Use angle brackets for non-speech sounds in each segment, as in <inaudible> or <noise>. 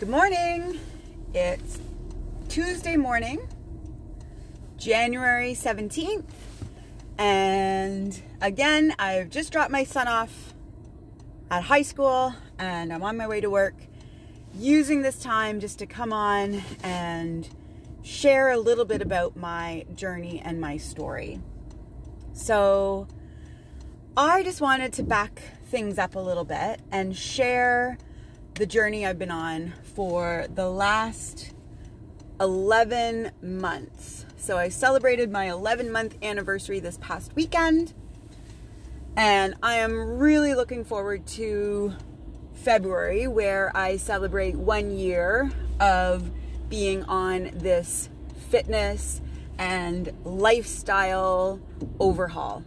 Good morning. It's Tuesday morning, January 17th. And again, I've just dropped my son off at high school and I'm on my way to work using this time just to come on and share a little bit about my journey and my story. So, I just wanted to back things up a little bit and share the journey I've been on for the last 11 months. So I celebrated my 11 month anniversary this past weekend, and I am really looking forward to February where I celebrate one year of being on this fitness and lifestyle overhaul.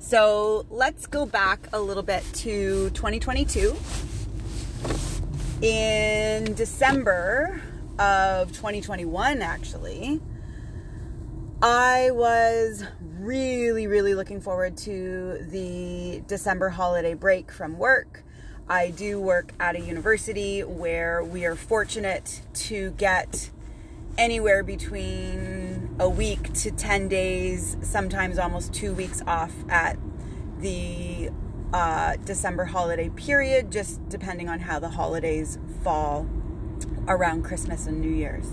So let's go back a little bit to 2022. In December of 2021, actually, I was really, really looking forward to the December holiday break from work. I do work at a university where we are fortunate to get anywhere between a week to 10 days, sometimes almost two weeks off at the uh, December holiday period, just depending on how the holidays fall around Christmas and New Year's.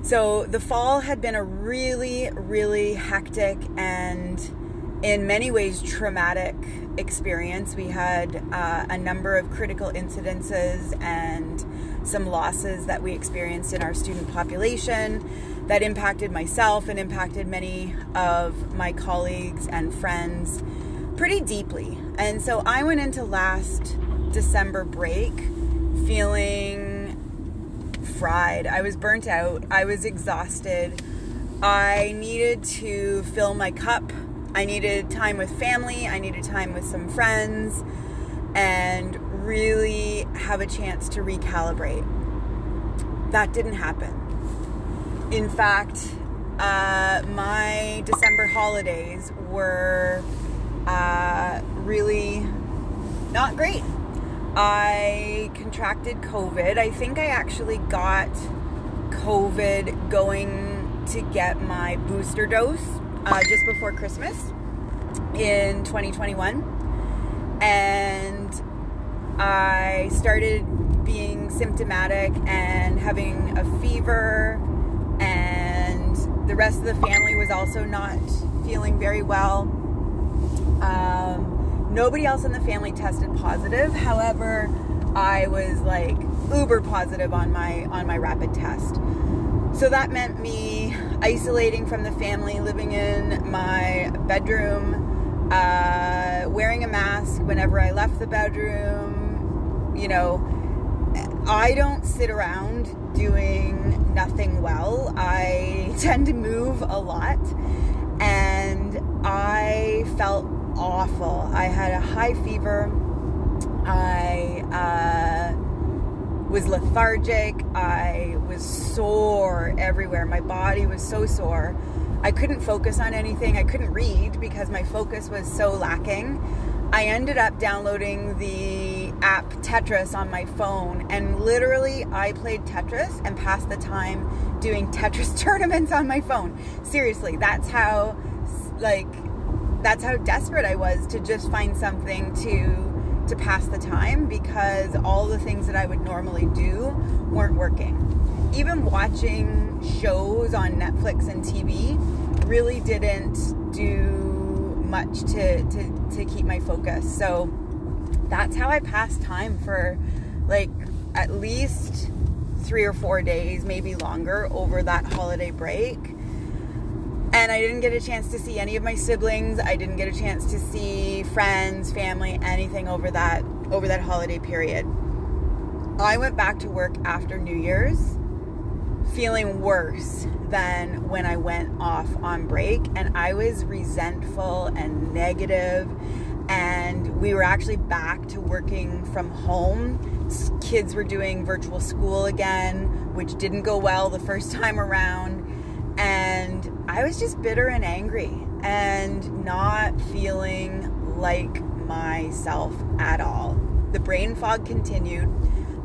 So the fall had been a really, really hectic and in many ways traumatic experience. We had uh, a number of critical incidences and some losses that we experienced in our student population that impacted myself and impacted many of my colleagues and friends pretty deeply. And so I went into last December break feeling fried. I was burnt out. I was exhausted. I needed to fill my cup I needed time with family, I needed time with some friends, and really have a chance to recalibrate. That didn't happen. In fact, uh, my December holidays were uh, really not great. I contracted COVID. I think I actually got COVID going to get my booster dose uh, just before Christmas in 2021. And I started being symptomatic and having a fever, and the rest of the family was also not feeling very well. Um, nobody else in the family tested positive. However, I was like uber positive on my on my rapid test. So that meant me isolating from the family, living in my bedroom, uh, wearing a mask whenever I left the bedroom. You know, I don't sit around doing nothing well. I <laughs> tend to move a lot, and I felt awful. I had a high fever. I, uh, was lethargic. I was sore everywhere. My body was so sore. I couldn't focus on anything. I couldn't read because my focus was so lacking. I ended up downloading the app Tetris on my phone and literally I played Tetris and passed the time doing <laughs> Tetris tournaments on my phone. Seriously, that's how like that's how desperate I was to just find something to to pass the time because all the things that I would normally do weren't working. Even watching shows on Netflix and TV really didn't do much to, to, to keep my focus. So that's how I passed time for like at least three or four days, maybe longer, over that holiday break and I didn't get a chance to see any of my siblings. I didn't get a chance to see friends, family, anything over that over that holiday period. I went back to work after New Year's feeling worse than when I went off on break and I was resentful and negative and we were actually back to working from home. Kids were doing virtual school again, which didn't go well the first <laughs> time around I was just bitter and angry and not feeling like myself at all. The brain fog continued.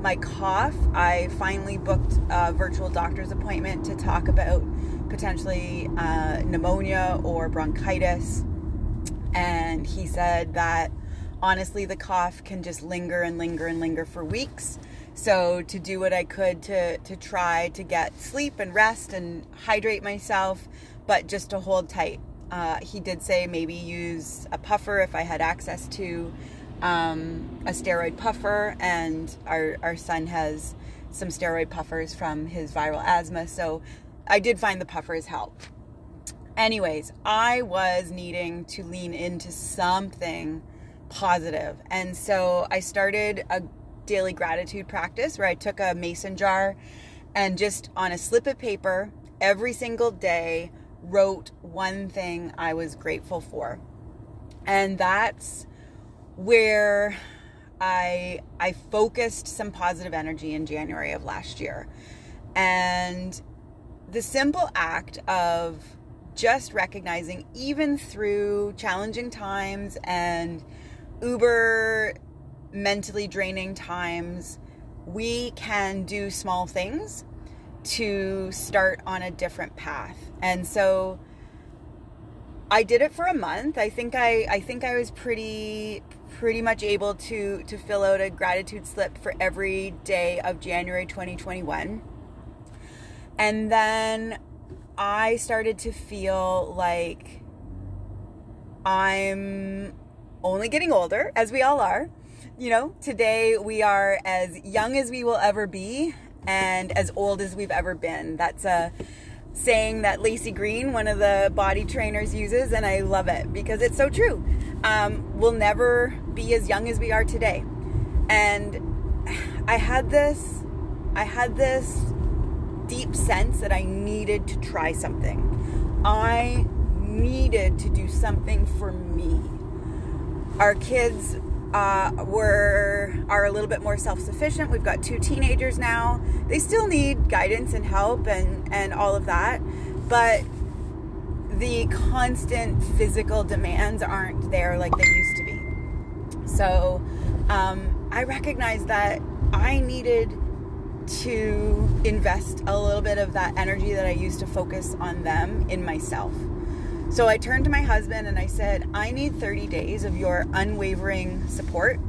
my cough, I finally booked a virtual doctor's appointment to talk about potentially uh, pneumonia or bronchitis. And he said that honestly, the cough can just linger and linger and linger for weeks. So to do what I could to to try to get sleep and rest and hydrate myself, but just to hold tight. Uh, he did say maybe use a puffer if I had access to um, a steroid puffer, and our our son has some steroid puffers from his viral asthma. So I did find the puffers help. Anyways, I was needing to lean into something. And so I started a daily gratitude practice where I took a mason jar and just on a slip of paper every single day wrote one thing I was grateful for. And that's where I I focused some positive energy in January of last year. And the simple act of just recognizing even through challenging times and uber mentally draining times, we can do small things to start on a different path. And so I did it for a month. I think I I think I was pretty pretty much able to to fill out a gratitude slip for every day of January 2021. And then I started to feel like I'm only getting older, as we all are. You know, today we are as young as we will ever be and as old as we've ever been. That's a saying that Lacey Green, one of the body trainers, uses, and I love it because it's so true. Um, we'll never be as young as we are today. And <sighs> I had this, I had this deep sense that I needed to try something. I needed to do something for me our kids uh, were are a little bit more self-sufficient. We've got two teenagers now. They still need guidance and help and and all of that, but the constant physical demands aren't there like they used to be. So um, I recognized that I needed to invest a little bit of that energy that I used to focus on them in myself. So I turned to my husband and I said, I need 30 days of your unwavering support.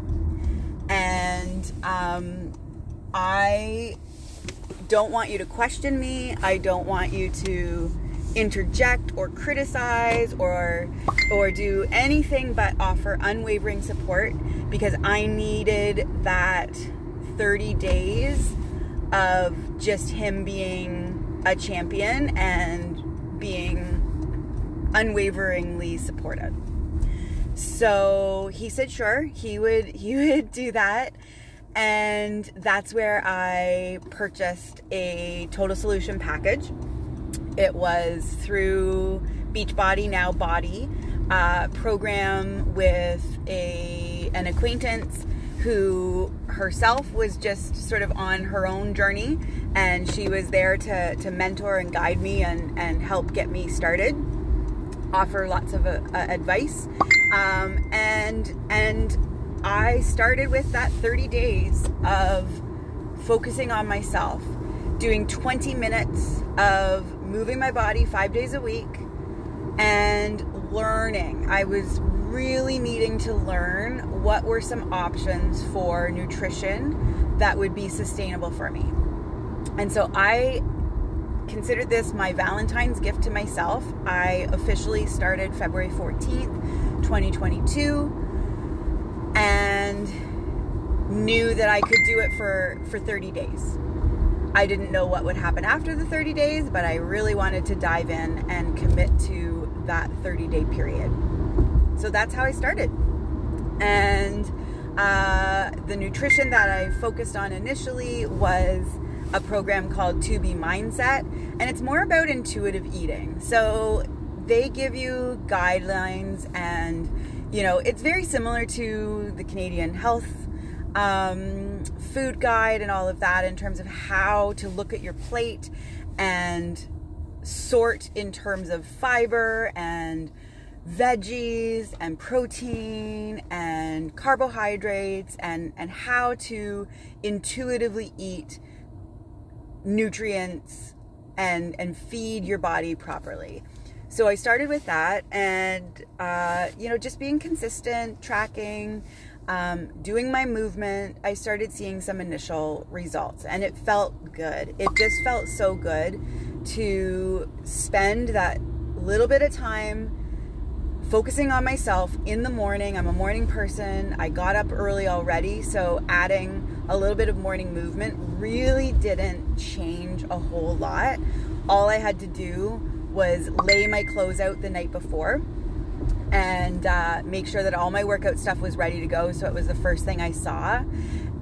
And um, I don't want you to question me. I don't want you to interject or criticize or or do anything but offer unwavering support because I needed that 30 days of just him being a champion and being unwaveringly supported. So he said sure, he would <laughs> he would do that. And that's where I purchased a total solution package. It was through Beachbody, now BODi, uh, program with a an acquaintance who herself was just sort of on her own journey and she was there to, to mentor and guide me and, and help get me started offer lots of uh, advice. Um, and and I started with that 30 days of focusing on myself, doing 20 minutes of moving my body five days a week and learning. I was really needing to learn what were some options for nutrition that would be sustainable for me. And so I considered this my Valentine's gift to myself. I officially started February 14th, 2022, and knew that I could do it for, for 30 days. I didn't know what would happen after the 30 days, but I really wanted to dive in and commit to that 30 day period. So that's how I started. And uh, the nutrition that I focused on initially was a program called 2B Mindset, and it's more about intuitive eating. So they give you guidelines, and you know, it's very similar to the Canadian Health um, Food Guide and all of that in terms of how to look at your plate and sort in terms of fiber and veggies and protein and carbohydrates and, and how to intuitively eat nutrients and, and feed your body properly. So I started with that and, uh, you know, just being consistent, tracking, um, doing my movement, I started seeing some initial results and it felt good. It just felt so good to spend that little bit of time focusing on myself in the morning. I'm a morning person. I got up early already, so adding a little bit of morning movement really didn't change a whole lot. All I had to do was lay my clothes out the night before and uh, make sure that all my workout stuff was ready to go. So it was the first thing I saw.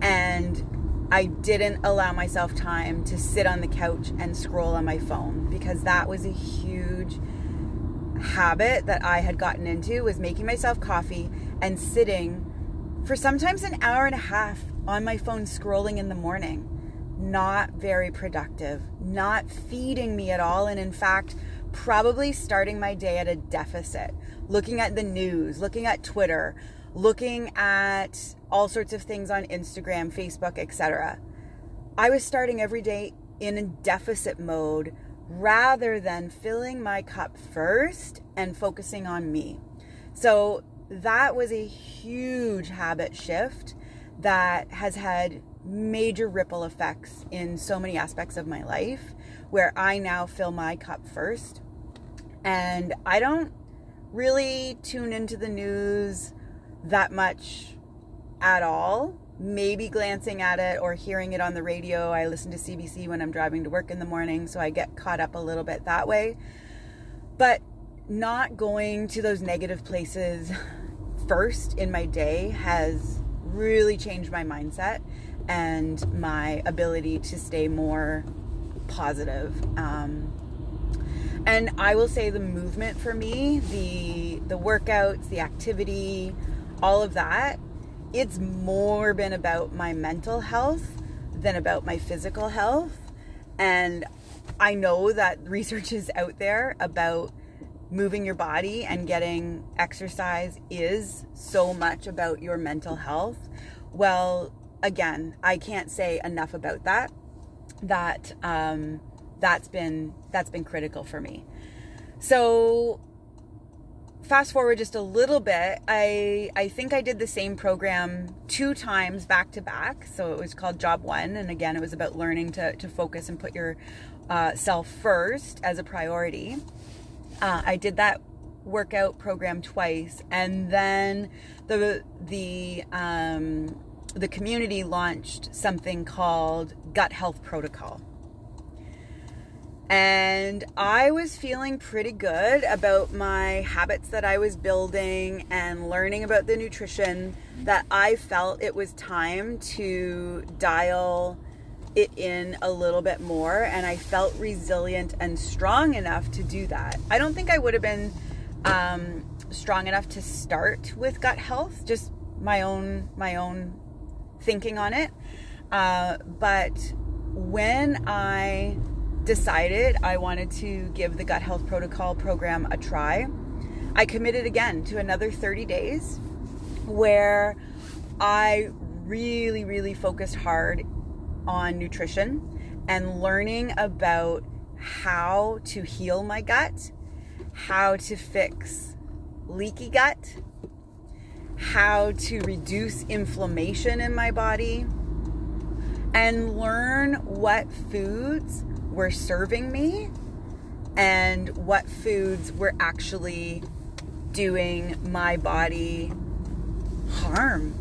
And I didn't allow myself time to sit on the couch and scroll on my phone because that was a huge habit that I had gotten into was making myself coffee and sitting for sometimes an hour and a half on my phone scrolling in the morning. Not very productive, not feeding me at all. And in fact, probably starting my day at a deficit, looking at the news, looking at Twitter, looking at all sorts of things on Instagram, Facebook, etc. I was starting every day in a deficit mode rather than filling my cup first and focusing on me. So that was a huge habit shift that has had major ripple effects in so many aspects of my life where I now fill my cup first and I don't really tune into the news that much at all. Maybe glancing at it or hearing it on the radio. I listen to CBC when I'm driving to work in the morning, so I get caught up a little bit that way. But not going to those negative places first in my day has really changed my mindset and my ability to stay more positive. Um, and I will say the movement for me, the the workouts, the activity, all of that, it's more been about my mental health than about my physical health. And I know that research is out there about moving your body and getting exercise is so much about your mental health. Well, again, I can't say enough about that. That um, that's been that's been critical for me. So fast forward just a little bit, I I think I did the same program two times back to back. So it was called Job One, and again, it was about learning to to focus and put your uh, self first as a priority. Uh, I did that workout program twice, and then the the um, the community launched something called Gut Health Protocol. And I was feeling pretty good about my habits that I was building and learning about the nutrition that I felt it was time to dial it in a little bit more. And I felt resilient and strong enough to do that. I don't think I would have been um, strong enough to start with gut health, just my own, my own thinking on it. Uh, but when I decided I wanted to give the Gut Health Protocol program a try, I committed again to another 30 days where I really, really focused hard on nutrition and learning about how to heal my gut, how to fix leaky gut, how to reduce inflammation in my body, and learn what foods were serving me and what foods were actually doing my body harm.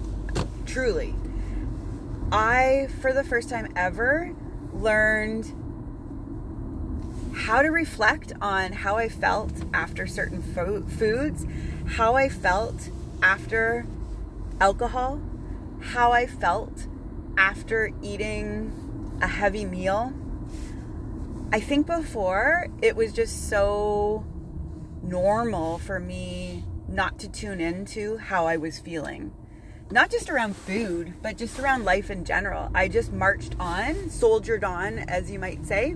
Truly. I, for the first time ever, learned how to reflect on how I felt after certain fo- foods, how I felt after alcohol, how I felt after eating a heavy meal I think before it was just so normal for me not to tune into how I was feeling. Not just around food, but just around life in general. I just marched on, soldiered on, as you might say,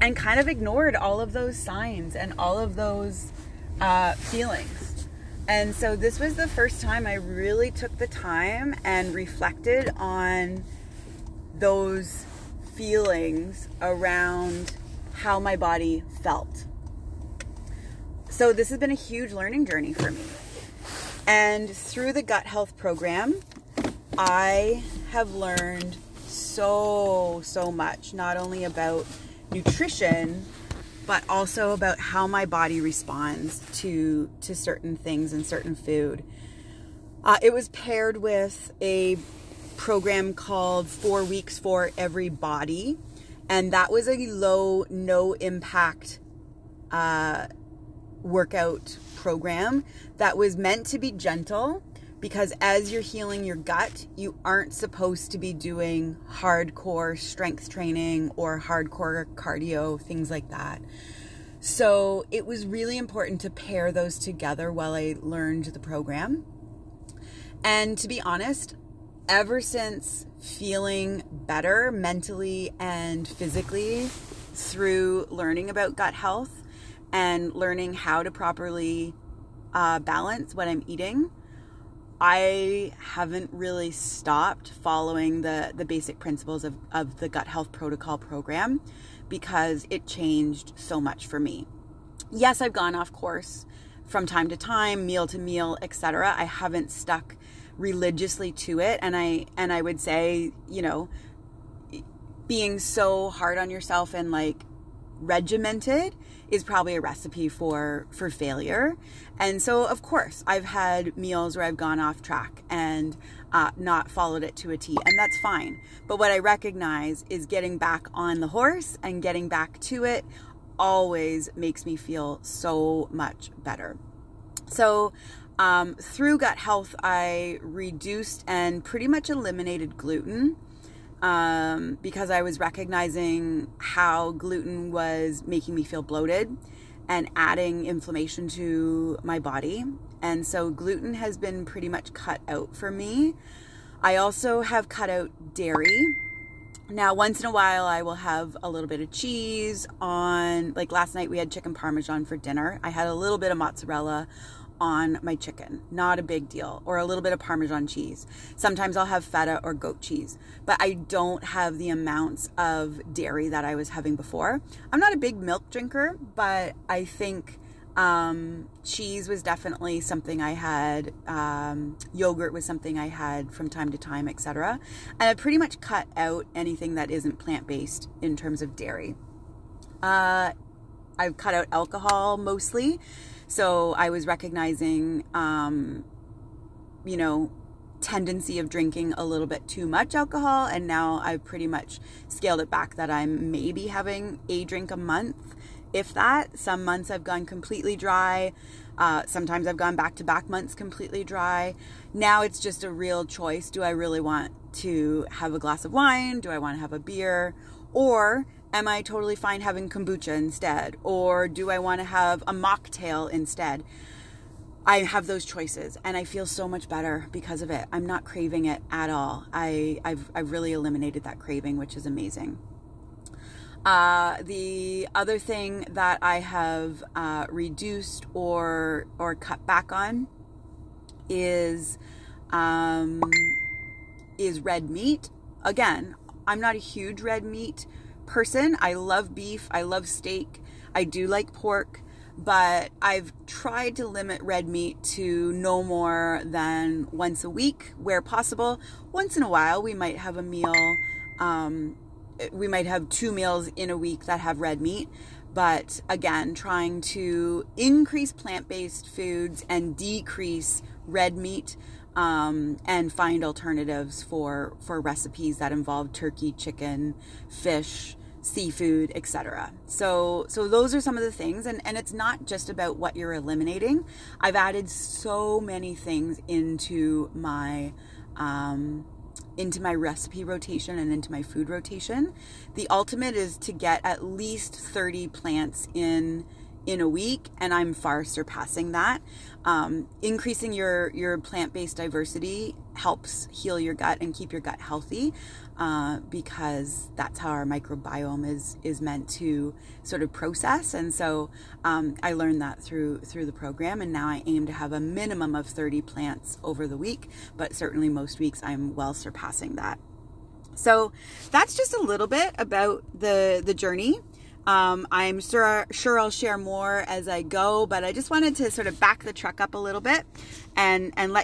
and kind of ignored all of those signs and all of those uh, feelings. And so this was the first time I really took the time and reflected on those feelings around how my body felt. So this has been a huge learning journey for me. And through the gut health program, I have learned so, so much, not only about nutrition, but also about how my body responds to, to certain things and certain food. Uh, it was paired with a program called Four Weeks for Every Body, and that was a low, no impact uh, workout program that was meant to be gentle because as you're healing your gut, you aren't supposed to be doing hardcore strength training or hardcore cardio, things like that. So it was really important to pair those together while I learned the program. And to be honest, ever since feeling better mentally and physically through learning about gut health and learning how to properly uh, balance what I'm eating, I haven't really stopped following the, the basic principles of, of the gut health protocol program because it changed so much for me. Yes, I've gone off course from time to time, meal to meal, etc. I haven't stuck religiously to it and I and I would say, you know, being so hard on yourself and like regimented is probably a recipe for for failure. And so, of course, I've had meals where I've gone off track and uh, not followed it to a T, and that's fine. But what I recognize is getting back on the horse and getting back to it always makes me feel so much better. So, um, through gut health, I reduced and pretty much eliminated gluten um, because I was recognizing how gluten was making me feel bloated and adding inflammation to my body. And so gluten has been pretty much cut out for me. I also have cut out dairy. Now, once in a while, I will have a little bit of cheese on, like last night, we had chicken parmesan for dinner. I had a little bit of mozzarella on my chicken. Not a big deal. Or a little bit of Parmesan cheese. Sometimes I'll have feta or goat cheese, but I don't have the amounts of dairy that I was having before. I'm not a big milk drinker, but I think um, cheese was definitely something I had. Um, yogurt was something I had from time to time, etc. And I pretty much cut out anything that isn't plant based in terms of dairy. Uh, I've cut out alcohol mostly so I was recognizing, um, you know, tendency of drinking a little bit too much alcohol and now I've pretty much scaled it back that I'm maybe having a drink a month if that. Some months I've gone completely dry uh, sometimes I've gone back to back months completely dry. Now it's just a real choice. Do I really want to have a glass of wine do I want to have a beer or am I totally fine having kombucha instead? Or do I want to have a mocktail instead? I have those choices and I feel so much better because of it. I'm not craving it at all. I, I've, I've really eliminated that craving, which is amazing. Uh, the other thing that I have uh, reduced or or cut back on is um, is red meat. Again, I'm not a huge red meat person. I love beef, I love steak, I do like pork, but I've tried to limit red meat to no more than once a week where possible. Once in a while, we might have a meal. Um, we might have two meals in a week that have red meat, but again, trying to increase plant based foods and decrease red meat um, and find alternatives for for recipes that involve turkey, chicken, fish, seafood, etc. So so those are some of the things and and it's not just about what you're eliminating. I've added so many things into my um, into my recipe rotation and into my food rotation. The ultimate is to get at least 30 plants in in a week, and I'm far surpassing that. Um, increasing your your plant based diversity helps heal your gut and keep your gut healthy, uh, because that's how our microbiome is is meant to sort of process. And so um, I learned that through through the program, and now I aim to have a minimum of 30 plants over the week, but certainly most weeks I'm well surpassing that. So that's just a little bit about the the journey. Um, I'm sure, sure I'll share more as I go, but I just wanted to sort of back the truck up a little bit and, and let